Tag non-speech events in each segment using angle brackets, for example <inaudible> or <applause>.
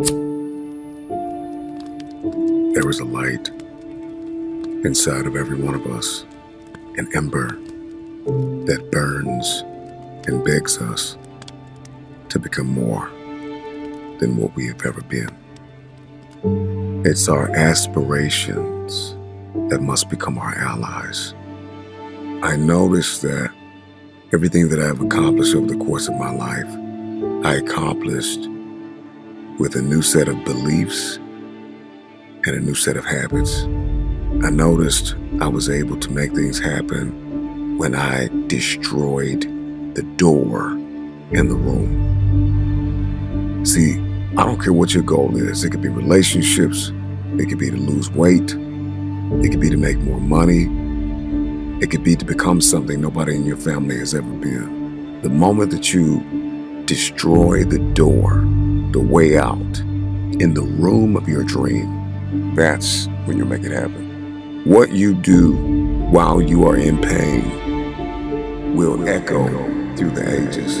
There is a light inside of every one of us, an ember that burns and begs us to become more than what we have ever been. It's our aspirations that must become our allies. I noticed that everything that I've accomplished over the course of my life, I accomplished with a new set of beliefs and a new set of habits. I noticed I was able to make things happen when I destroyed the door in the room. See, I don't care what your goal is. It could be relationships, it could be to lose weight, it could be to make more money, it could be to become something nobody in your family has ever been. The moment that you destroy the door, the way out, in the room of your dream, that's when you make it happen. What you do while you are in pain will echo through the ages.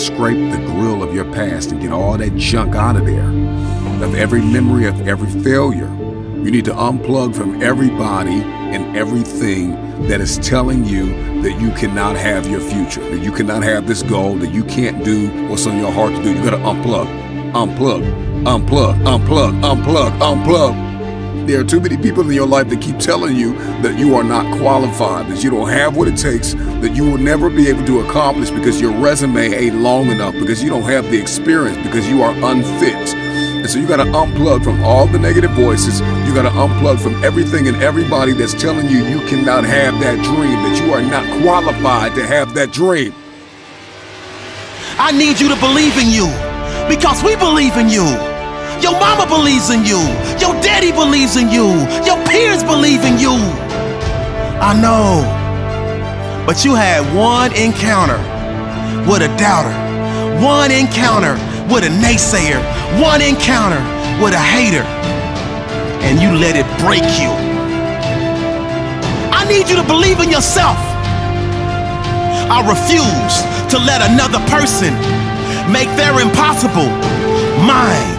Scrape the grill of your past and get all that junk out of there. Of every memory of every failure. You need to unplug from everybody and everything that is telling you that you cannot have your future, that you cannot have this goal, that you can't do what's on your heart to do. You gotta unplug, unplug, unplug, unplug, unplug, unplug. There are too many people in your life that keep telling you that you are not qualified, that you don't have what it takes, that you will never be able to accomplish because your resume ain't long enough, because you don't have the experience, because you are unfit. And so you got to unplug from all the negative voices. You got to unplug from everything and everybody that's telling you you cannot have that dream, that you are not qualified to have that dream. I need you to believe in you because we believe in you. Your mama believes in you. Your daddy believes in you. Your peers believe in you. I know. But you had one encounter with a doubter, one encounter with a naysayer, one encounter with a hater, and you let it break you. I need you to believe in yourself. I refuse to let another person make their impossible mine.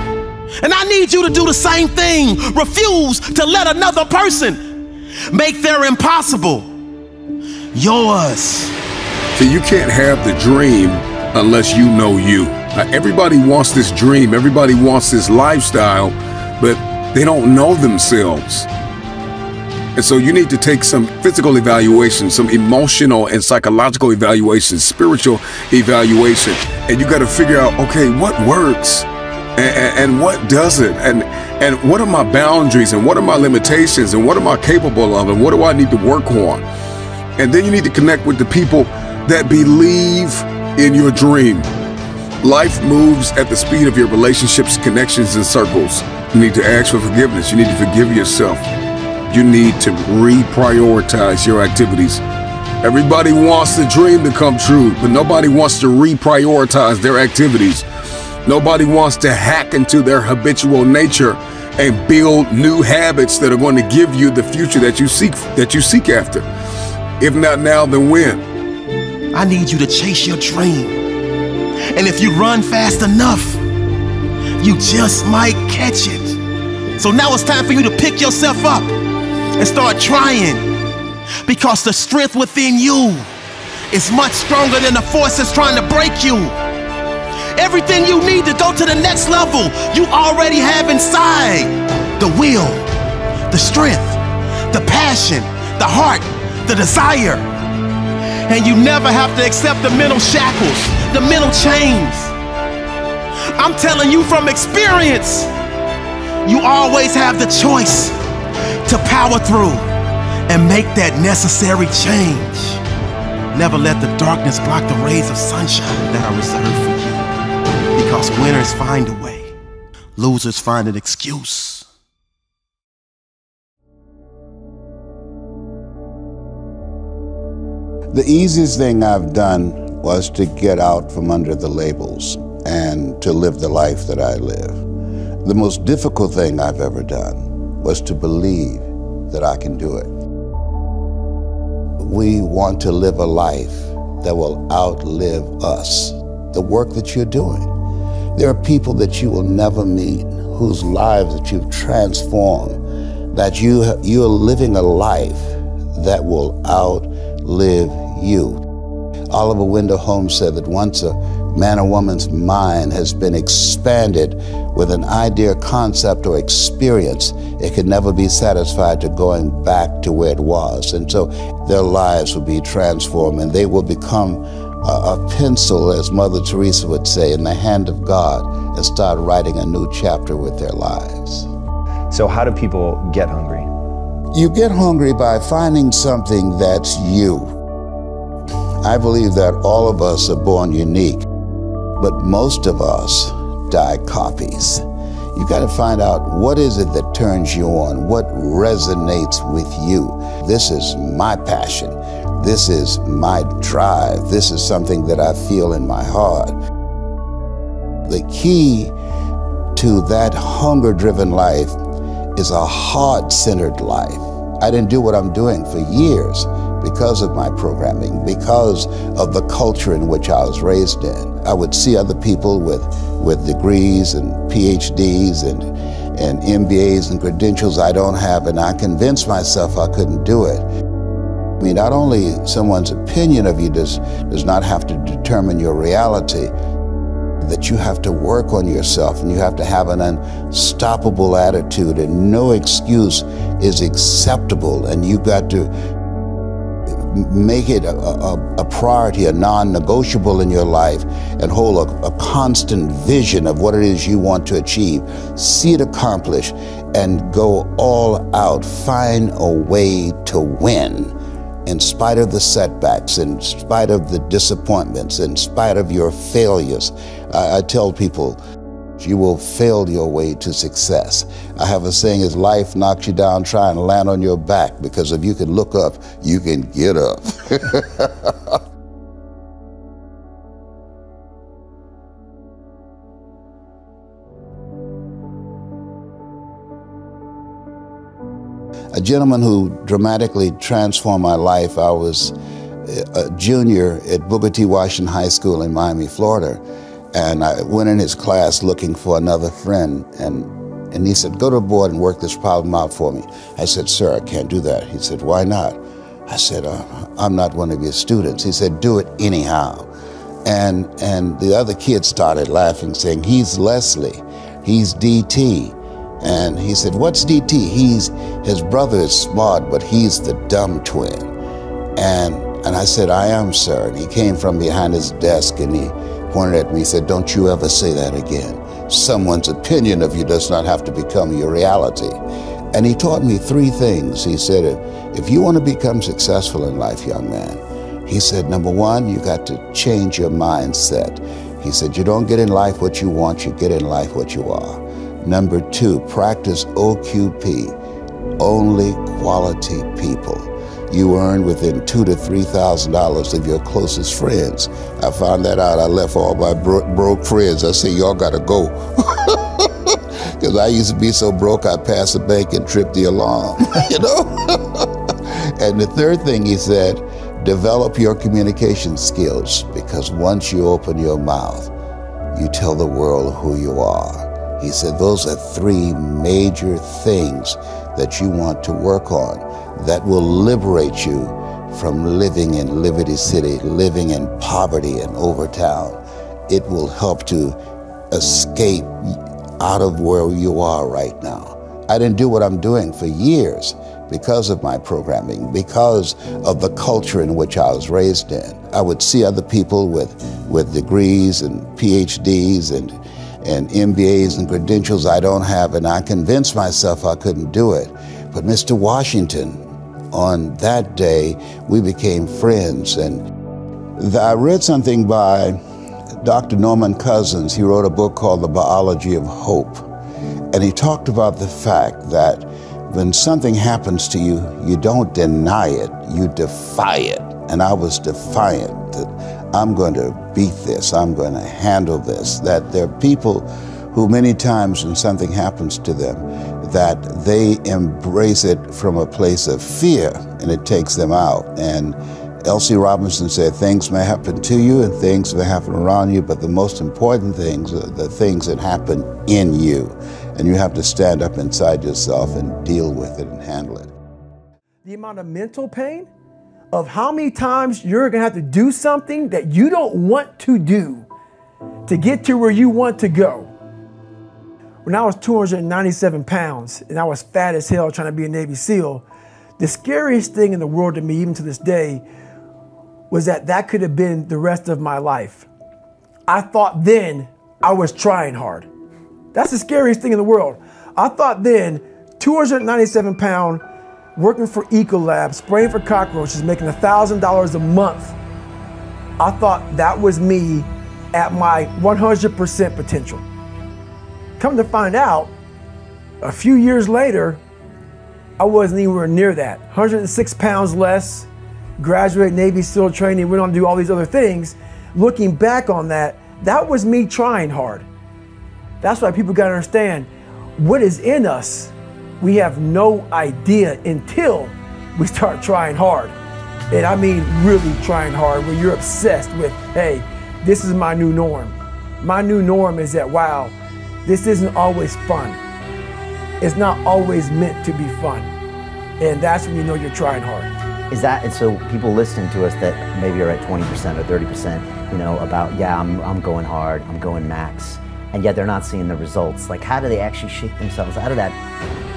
And I need you to do the same thing. Refuse to let another person make their impossible yours. See, you can't have the dream unless you know you. Now, everybody wants this dream, everybody wants this lifestyle, but they don't know themselves. And so you need to take some physical evaluation, some emotional and psychological evaluation, spiritual evaluation, and you got to figure out okay, what works? and, and, what doesn't? And and what are my boundaries and what are my limitations and what am I capable of and what do I need to work on? And then you need to connect with the people that believe in your dream. Life moves at the speed of your relationships connections and circles. You need to ask for forgiveness. You need to forgive yourself you need to reprioritize your activities everybody wants the dream to come true but nobody wants to reprioritize their activities Nobody wants to hack into their habitual nature and build new habits that are going to give you the future that you seek that you seek after. If not now, then when? I need you to chase your dream. And if you run fast enough, you just might catch it. So now it's time for you to pick yourself up and start trying. Because the strength within you is much stronger than the forces trying to break you. Everything you need to go to the next level, you already have inside the will, the strength, the passion, the heart, the desire. And you never have to accept the mental shackles, the mental chains. I'm telling you from experience, you always have the choice to power through and make that necessary change. Never let the darkness block the rays of sunshine that are reserved for you. Because winners find a way, losers find an excuse. The easiest thing I've done was to get out from under the labels and to live the life that I live. The most difficult thing I've ever done was to believe that I can do it. We want to live a life that will outlive us, the work that you're doing. There are people that you will never meet whose lives that you've transformed, that you, you're living a life that will outlive you. Oliver Wendell Holmes said that once a man or woman's mind has been expanded with an idea, concept, or experience, it can never be satisfied to going back to where it was. And so their lives will be transformed and they will become a, a pencil, as Mother Teresa would say, in the hand of God and start writing a new chapter with their lives. So, how do people get hungry? You get hungry by finding something that's you. I believe that all of us are born unique, but most of us die copies. You got to find out what is it that turns you on, what resonates with you. This is my passion. This is my drive. This is something that I feel in my heart. The key to that hunger driven life is a heart centered life. I didn't do what I'm doing for years because of my programming, because of the culture in which I was raised in. I would see other people with, with degrees and PhDs and, and MBAs and credentials I don't have, and I convinced myself I couldn't do it. I mean, not only someone's opinion of you does, does not have to determine your reality, that you have to work on yourself and you have to have an unstoppable attitude and no excuse is acceptable and you've got to make it a, a, a priority, a non-negotiable in your life and hold a, a constant vision of what it is you want to achieve. See it accomplished and go all out. Find a way to win in spite of the setbacks, in spite of the disappointments, in spite of your failures. I, I tell people, you will fail your way to success. I have a saying is life knocks you down, try and land on your back because if you can look up, you can get up. <laughs> a gentleman who dramatically transformed my life. I was a junior at Booker T. Washington High School in Miami, Florida, and I went in his class looking for another friend, and and he said, "Go to the board and work this problem out for me." I said, "Sir, I can't do that." He said, "Why not?" I said, uh, "I'm not one of your students." He said, "Do it anyhow." And and the other kids started laughing, saying, "He's Leslie, he's DT." And he said, What's DT? He's his brother is smart, but he's the dumb twin. And and I said, I am, sir. And he came from behind his desk and he pointed at me and said, Don't you ever say that again. Someone's opinion of you does not have to become your reality. And he taught me three things. He said, If you want to become successful in life, young man, he said, Number one, you got to change your mindset. He said, You don't get in life what you want, you get in life what you are. Number two, practice OQP, only quality people. You earn within two to three thousand dollars of your closest friends. I found that out. I left all my bro- broke friends. I said, y'all gotta go. <laughs> Because I used to be so broke, I passed pass the bank and tripped the alarm, <laughs> you know? <laughs> and the third thing he said, develop your communication skills because once you open your mouth, you tell the world who you are. He said, Those are three major things that you want to work on that will liberate you from living in Liberty City, living in poverty in Overtown. It will help to escape out of where you are right now. I didn't do what I'm doing for years because of my programming, because of the culture in which I was raised in. I would see other people with, with degrees and PhDs and and MBAs and credentials I don't have, and I convinced myself I couldn't do it. But Mr. Washington, on that day, we became friends. And I read something by Dr. Norman Cousins. He wrote a book called The Biology of Hope. And he talked about the fact that when something happens to you, you don't deny it, you defy it. And I was defiant that I'm going to beat this, I'm going to handle this. That there are people who, many times, when something happens to them, that they embrace it from a place of fear and it takes them out. And Elsie Robinson said, Things may happen to you and things may happen around you, but the most important things are the things that happen in you. And you have to stand up inside yourself and deal with it and handle it. The amount of mental pain of how many times you're gonna have to do something that you don't want to do to get to where you want to go. When I was 297 pounds and I was fat as hell trying to be a Navy SEAL, the scariest thing in the world to me, even to this day, was that that could have been the rest of my life. I thought then I was trying hard. That's the scariest thing in the world. I thought then, 297 pound, working for Ecolab, spraying for cockroaches, making $1,000 a month. I thought that was me at my 100% potential. Come to find out, a few years later, I wasn't anywhere near that. 106 pounds less, graduate Navy SEAL training, went on to do all these other things. Looking back on that, that was me trying hard. That's why people gotta understand what is in us, we have no idea until we start trying hard. And I mean really trying hard, where you're obsessed with, hey, this is my new norm. My new norm is that, wow, this isn't always fun. It's not always meant to be fun. And that's when you know you're trying hard. Is that, and so people listening to us that maybe are at 20% or 30%, you know, about, yeah, I'm, I'm going hard, I'm going max, and yet they're not seeing the results. Like, how do they actually shake themselves out of that?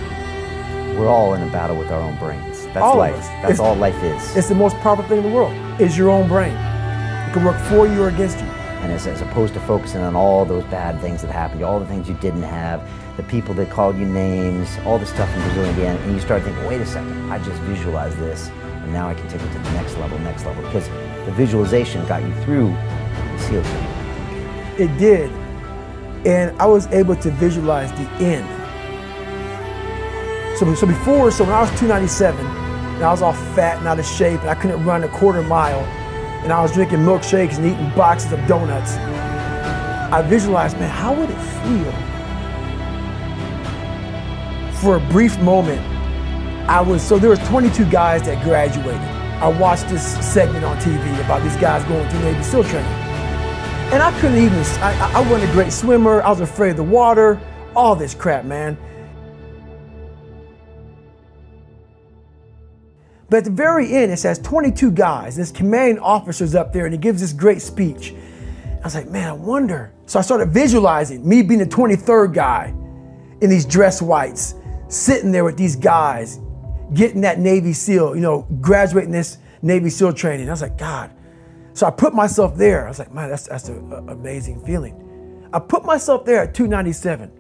We're all in a battle with our own brains. That's All life. That's It's- all life is. It's the most powerful thing in the world, is your own brain. It can work for you or against you. And as, as opposed to focusing on all those bad things that happened, to you, all the things you didn't have, the people that called you names, all the stuff in Brazil, Indiana, and you start thinking, wait a second, I just visualized this, and now I can take it to the next level, next level, because the visualization got you through the SEAL. It did. And I was able to visualize the end. So, so before, so when I was 297, and I was all fat and out of shape, and I couldn't run a quarter mile, and I was drinking milkshakes and eating boxes of donuts, I visualized, man, how would it feel? For a brief moment, I was, so there was 22 guys that graduated. I watched this segment on TV about these guys going through Navy SEAL training. And I couldn't even, I, I- I wasn't a great swimmer. I was afraid of the water, all this crap, man. But at the very end, it says 22 guys. This commanding officer's up there and he gives this great speech. I was like, man, I wonder. So I started visualizing me being the 23rd guy in these dress whites, sitting there with these guys, getting that Navy SEAL, you know, graduating this Navy SEAL training. I was like, God. So I put myself there. I was like, man, that's that's an amazing feeling. I put myself there at 297,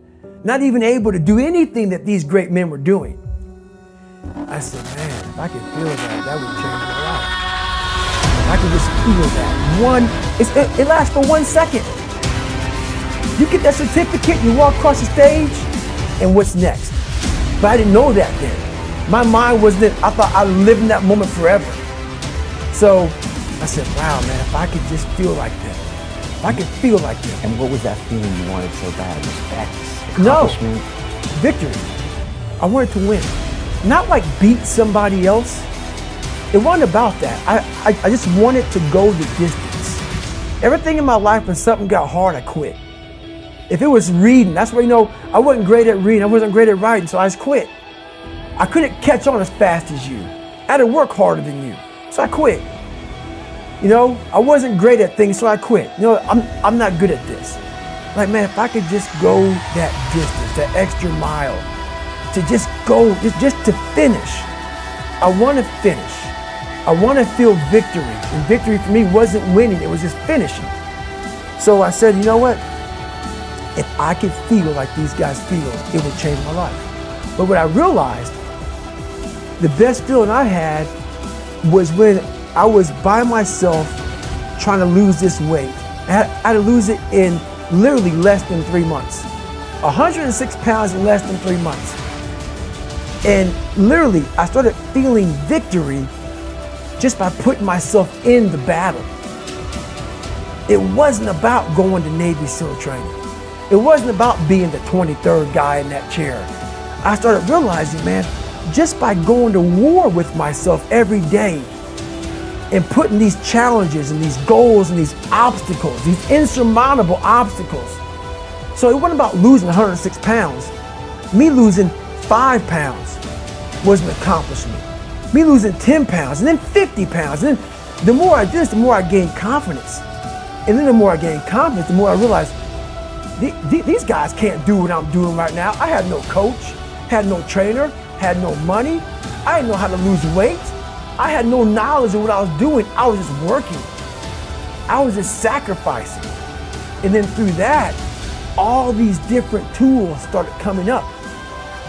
not even able to do anything that these great men were doing. I said, man, if I could feel that, that would change my life. If I could just feel that. One, it's, it, it lasts for one second. You get that certificate, you walk across the stage, and what's next? But I didn't know that then. My mind wasn't, I thought I lived in that moment forever. So I said, wow, man, if I could just feel like that, if I could feel like that. And what was that feeling you wanted so bad? Respect, No. accomplishment? victory. I wanted to win. Not like beat somebody else. It wasn't about that. I, I, I just wanted to go the distance. Everything in my life, when something got hard, I quit. If it was reading, that's where you know I wasn't great at reading, I wasn't great at writing, so I just quit. I couldn't catch on as fast as you. I had to work harder than you, so I quit. You know, I wasn't great at things, so I quit. You know, I'm, I'm not good at this. Like, man, if I could just go that distance, that extra mile, to just go, just, just to finish. I want to finish. I want to feel victory. And victory for me wasn't winning, it was just finishing. So I said, you know what? If I could feel like these guys feel, it would change my life. But what I realized, the best feeling I had was when I was by myself trying to lose this weight. I had, I had to lose it in literally less than three months. 106 pounds in less than three months. And literally, I started feeling victory just by putting myself in the battle. It wasn't about going to Navy SEAL training. It wasn't about being the 23rd guy in that chair. I started realizing, man, just by going to war with myself every day, and putting these challenges and these goals and these obstacles, these insurmountable obstacles. So it wasn't about losing 106 pounds. Me losing five pounds was an accomplishment. Me losing 10 pounds and then 50 pounds. And then the more I did this, the more I gained confidence. And then the more I gained confidence, the more I realized these guys can't do what I'm doing right now. I had no coach, had no trainer, had no money. I didn't know how to lose weight. I had no knowledge of what I was doing. I was just working. I was just sacrificing. And then through that, all these different tools started coming up.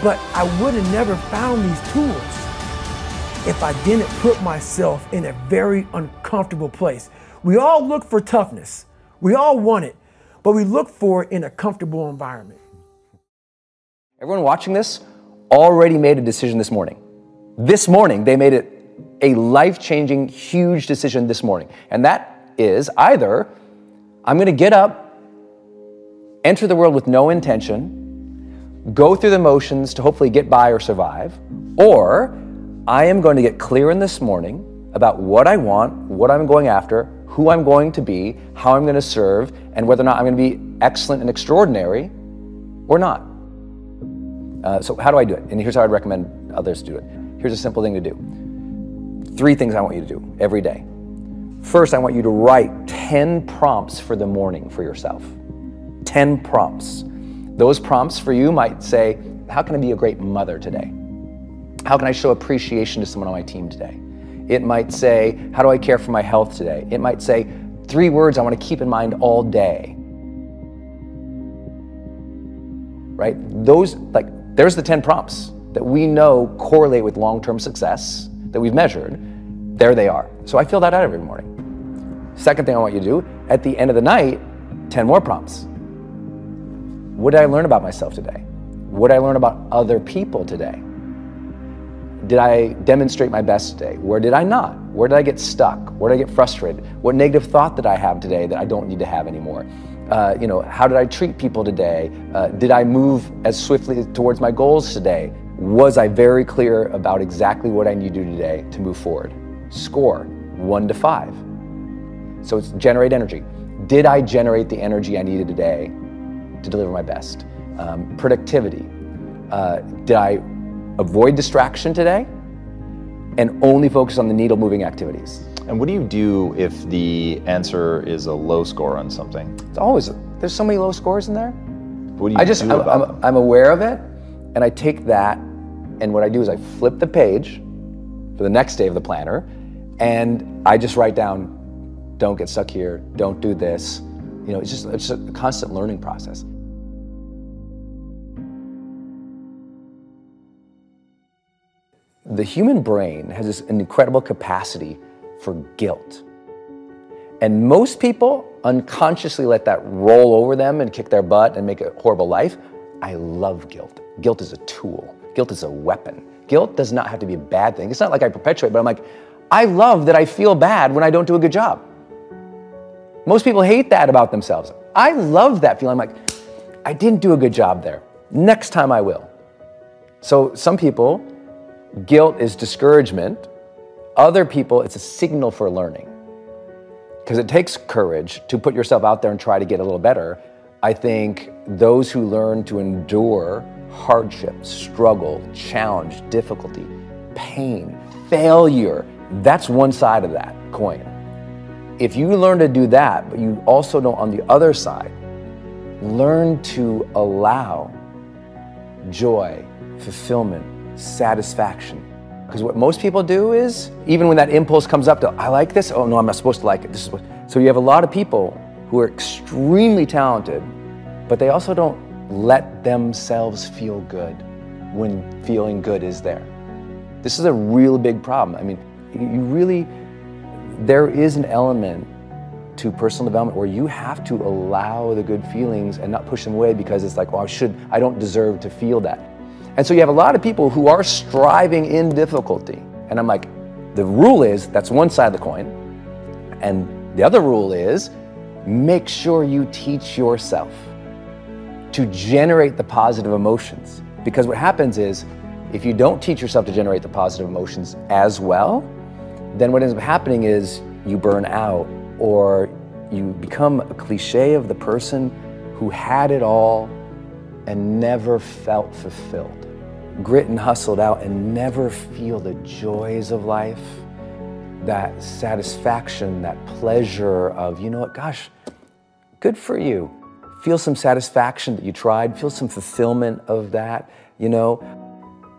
But I would have never found these tools if I didn't put myself in a very uncomfortable place. We all look for toughness. We all want it, but we look for it in a comfortable environment. Everyone watching this already made a decision this morning. This morning, they made it a life changing, huge decision this morning. And that is either I'm going to get up, enter the world with no intention, go through the motions to hopefully get by or survive, or I am going to get clear in this morning about what I want, what I'm going after, who I'm going to be, how I'm going to serve, and whether or not I'm going to be excellent and extraordinary or not. Uh, so, how do I do it? And here's how I'd recommend others do it. Here's a simple thing to do three things I want you to do every day. First, I want you to write 10 prompts for the morning for yourself. 10 prompts. Those prompts for you might say, How can I be a great mother today? How can I show appreciation to someone on my team today? It might say, How do I care for my health today? It might say, Three words I want to keep in mind all day. Right? Those, like, there's the 10 prompts that we know correlate with long term success that we've measured. There they are. So I fill that out every morning. Second thing I want you to do at the end of the night, 10 more prompts. What did I learn about myself today? What did I learn about other people today? Did I demonstrate my best today? Where did I not? Where did I get stuck? Where did I get frustrated? What negative thought did I have today that I don't need to have anymore? Uh, you know, how did I treat people today? Uh, did I move as swiftly towards my goals today? Was I very clear about exactly what I need to do today to move forward? Score one to five. So it's generate energy. Did I generate the energy I needed today to deliver my best? Um, productivity. Uh, did I avoid distraction today and only focus on the needle moving activities? And what do you do if the answer is a low score on something? It's always, there's so many low scores in there. What do you I just, do I'm, about I'm, I'm aware of it and I take that, and what I do is I flip the page for the next day of the planner, and I just write down, don't get stuck here, don't do this. You know, it's just, it's a constant learning process. The human brain has this incredible capacity for guilt. And most people unconsciously let that roll over them and kick their butt and make a horrible life. I love guilt. Guilt is a tool, guilt is a weapon. Guilt does not have to be a bad thing. It's not like I perpetuate, but I'm like, I love that I feel bad when I don't do a good job. Most people hate that about themselves. I love that feeling. I'm like, I didn't do a good job there. Next time I will. So some people, guilt is discouragement. Other people, it's a signal for learning. Because it takes courage to put yourself out there and try to get a little better. I think those who learn to endure hardship, struggle, challenge, difficulty, pain, failure, that's one side of that coin. If you learn to do that, but you also know on the other side, learn to allow joy, fulfillment, satisfaction. Because what most people do is, even when that impulse comes up to, I like this, oh no, I'm not supposed to like it. This is what, so you have a lot of people who are extremely talented, but they also don't let themselves feel good when feeling good is there. This is a real big problem. I mean, you really, there is an element to personal development where you have to allow the good feelings and not push them away because it's like, oh, I should, I don't deserve to feel that. And so you have a lot of people who are striving in difficulty. And I'm like, the rule is that's one side of the coin. And the other rule is make sure you teach yourself to generate the positive emotions. Because what happens is, if you don't teach yourself to generate the positive emotions as well, then what ends up happening is you burn out or you become a cliche of the person who had it all and never felt fulfilled. Grit and hustled out and never feel the joys of life, that satisfaction, that pleasure of, you know what, gosh, good for you. Feel some satisfaction that you tried, feel some fulfillment of that, you know.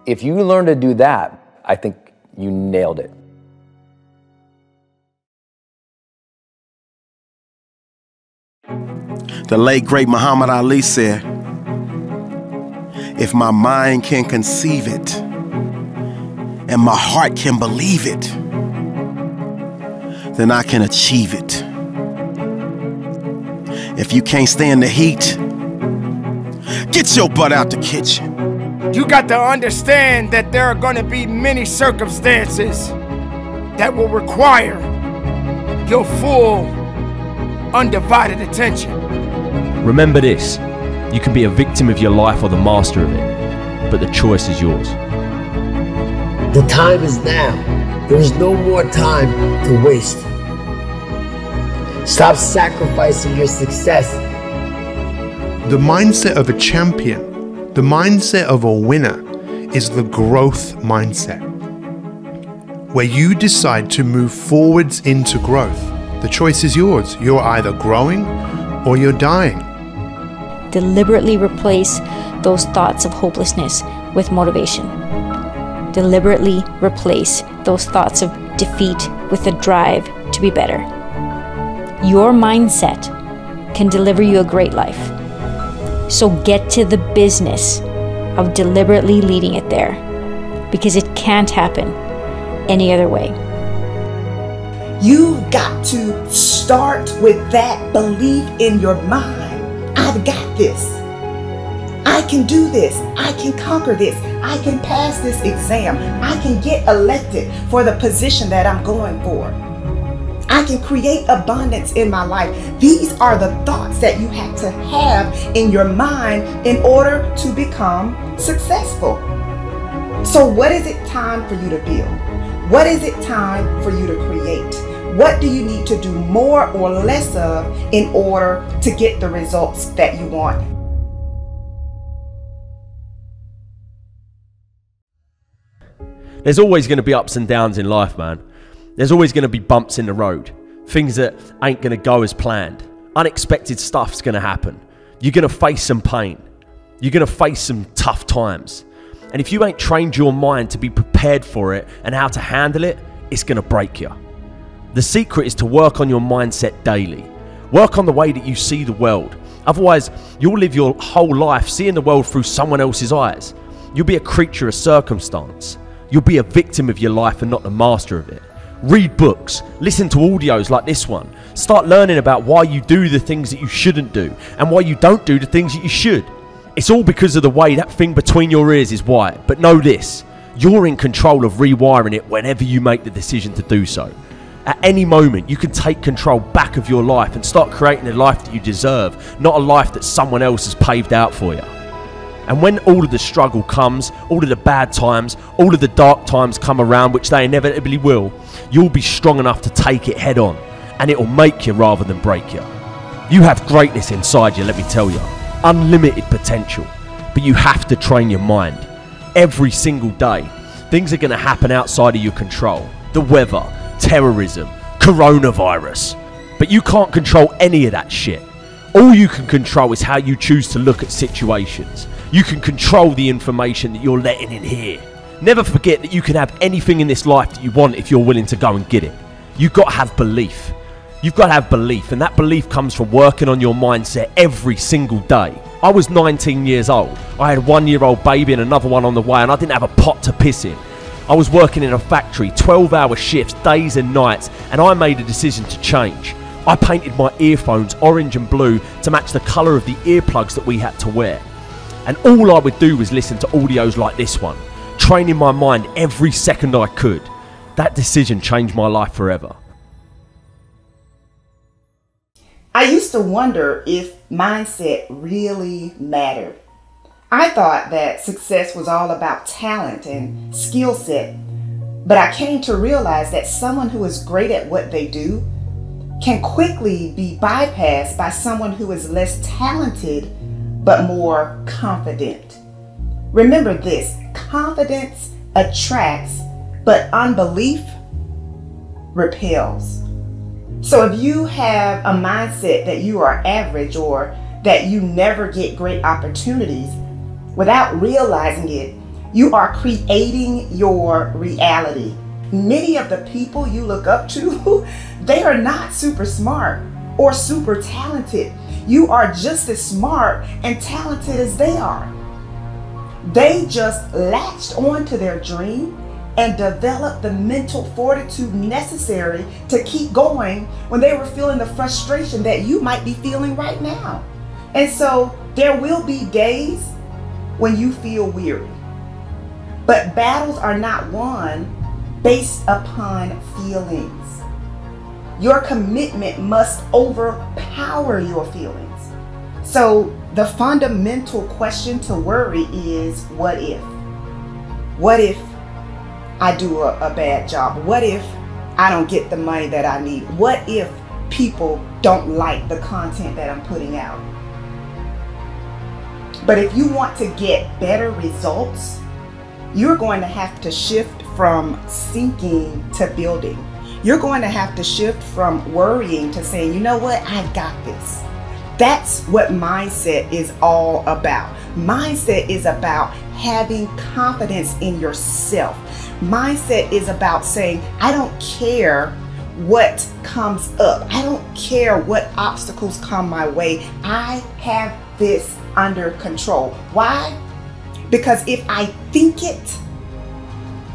If you learn to do that, I think you nailed it. The late great Muhammad Ali said, If my mind can conceive it and my heart can believe it, then I can achieve it. If you can't stand the heat, get your butt out the kitchen. You got to understand that there are going to be many circumstances that will require your full, undivided attention. Remember this you can be a victim of your life or the master of it, but the choice is yours. The time is now. There is no more time to waste. Stop sacrificing your success. The mindset of a champion, the mindset of a winner, is the growth mindset. Where you decide to move forwards into growth. The choice is yours. You're either growing or you're dying. Deliberately replace those thoughts of hopelessness with motivation. Deliberately replace those thoughts of defeat with a drive to be better. Your mindset can deliver you a great life. So get to the business of deliberately leading it there because it can't happen any other way. You've got to start with that belief in your mind. I've got this. I can do this. I can conquer this. I can pass this exam. I can get elected for the position that I'm going for. I can create abundance in my life. These are the thoughts that you have to have in your mind in order to become successful. So, what is it time for you to build? What is it time for you to create? What do you need to do more or less of in order to get the results that you want? There's always going to be ups and downs in life, man. There's always going to be bumps in the road, things that ain't going to go as planned. Unexpected stuff's going to happen. You're going to face some pain. You're going to face some tough times. And if you ain't trained your mind to be prepared for it and how to handle it, it's going to break you. The secret is to work on your mindset daily. Work on the way that you see the world. Otherwise, you'll live your whole life seeing the world through someone else's eyes. You'll be a creature of circumstance. You'll be a victim of your life and not the master of it. Read books, listen to audios like this one. Start learning about why you do the things that you shouldn't do and why you don't do the things that you should. It's all because of the way that thing between your ears is wired. But know this you're in control of rewiring it whenever you make the decision to do so. At any moment, you can take control back of your life and start creating a life that you deserve, not a life that someone else has paved out for you. And when all of the struggle comes, all of the bad times, all of the dark times come around, which they inevitably will, you'll be strong enough to take it head on. And it will make you rather than break you. You have greatness inside you, let me tell you. Unlimited potential. But you have to train your mind. Every single day, things are going to happen outside of your control. The weather, terrorism, coronavirus. But you can't control any of that shit. All you can control is how you choose to look at situations. You can control the information that you're letting in here. Never forget that you can have anything in this life that you want if you're willing to go and get it. You've got to have belief. You've got to have belief, and that belief comes from working on your mindset every single day. I was 19 years old. I had a one year old baby and another one on the way, and I didn't have a pot to piss in. I was working in a factory, 12 hour shifts, days and nights, and I made a decision to change. I painted my earphones orange and blue to match the colour of the earplugs that we had to wear. And all I would do was listen to audios like this one, training my mind every second I could. That decision changed my life forever. I used to wonder if mindset really mattered. I thought that success was all about talent and skill set, But I came to realize that someone who is great at what they do can quickly be bypassed by someone who is less talented but more confident. Remember this confidence attracts, but unbelief repels. So if you have a mindset that you are average or that you never get great opportunities, without realizing it, you are creating your reality. Many of the people you look up to, <laughs> they are not super smart or super talented. You are just as smart and talented as they are. They just latched onto their dream and developed the mental fortitude necessary to keep going when they were feeling the frustration that you might be feeling right now. And so there will be days when you feel weary. But battles are not won based upon feelings. Your commitment must overpower your feelings. So, the fundamental question to worry is what if? What if I do a, a, bad job? What if I don't get the money that I need? What if people don't like the content that I'm putting out? But if you want to get better results, you're going to have to shift from sinking to building. You're going to have to shift from worrying to saying, you know what, I've got this. That's what mindset is all about. Mindset is about having confidence in yourself. Mindset is about saying, I don't care what comes up. I don't care what obstacles come my way. I have this under control. Why? Because if I think it,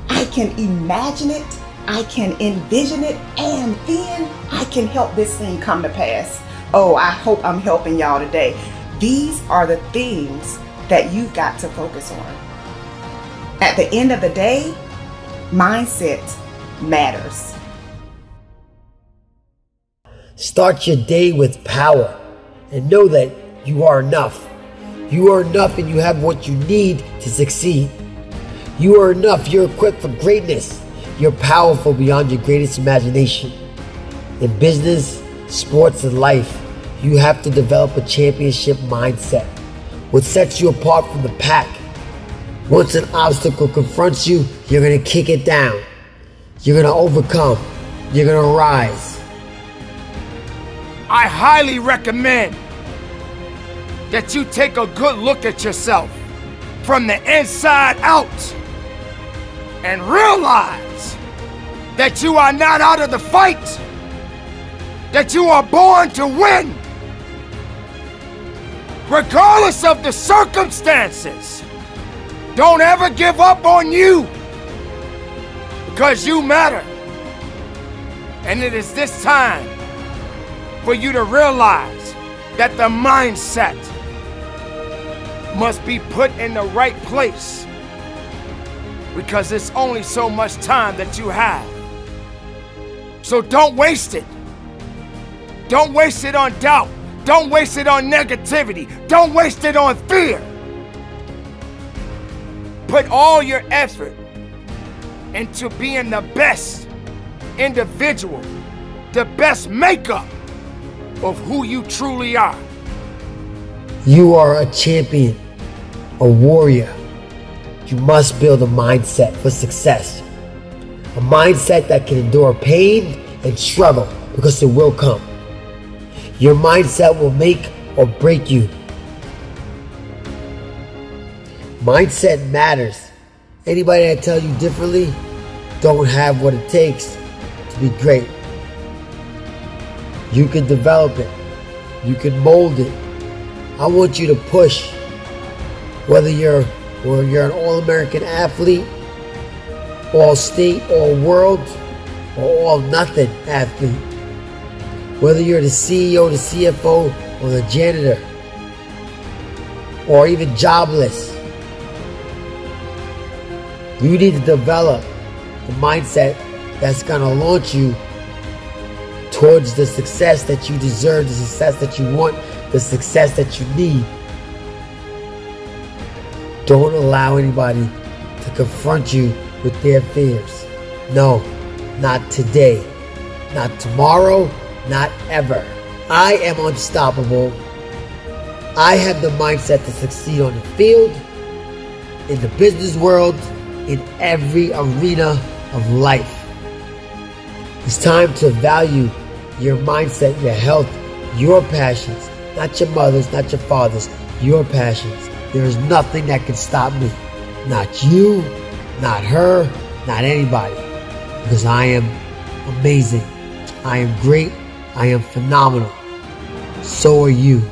I can imagine it, I can envision it, and then I can help this thing come to pass. Oh, I hope I'm helping y'all today. These are the things that you've got to focus on. At the end of the day, mindset matters. Start your day with power and know that you are enough. You are enough and you have what you need to succeed. You are enough. You're equipped for greatness. You're powerful beyond your greatest imagination. In business, sports, and life, you have to develop a championship mindset. What sets you apart from the pack. Once an obstacle confronts you, you're going to kick it down. You're going to overcome. You're going to rise. I highly recommend that you take a good look at yourself from the inside out and realize that you are not out of the fight, that you are born to win, regardless of the circumstances. Don't ever give up on you because you matter. And it is this time for you to realize that the mindset must be put in the right place because it's only so much time that you have. So don't waste it. Don't waste it on doubt. Don't waste it on negativity. Don't waste it on fear. Put all your effort into being the best individual, the best makeup of who you truly are. You are a champion, a warrior. You must build a mindset for success. A mindset that can endure pain and struggle because it will come. Your mindset will make or break you. Mindset matters. Anybody that tells you differently don't have what it takes to be great. You can develop it. You can mold it. I want you to push. Whether you're or you're an all-American athlete, all state, all world, or all nothing athlete. Whether you're the CEO, the CFO, or the janitor, or even jobless. You need to develop the mindset that's going to launch you towards the success that you deserve, the success that you want, the success that you need. Don't allow anybody to confront you with their fears. No, not today, not tomorrow, not ever. I am unstoppable. I have the mindset to succeed on the field, in the business world, in every arena of life. It's time to value your mindset, your health, your passions, not your mother's, not your father's, your passions. There is nothing that can stop me. Not you, not her, not anybody. Because I am amazing. I am great. I am phenomenal. So are you.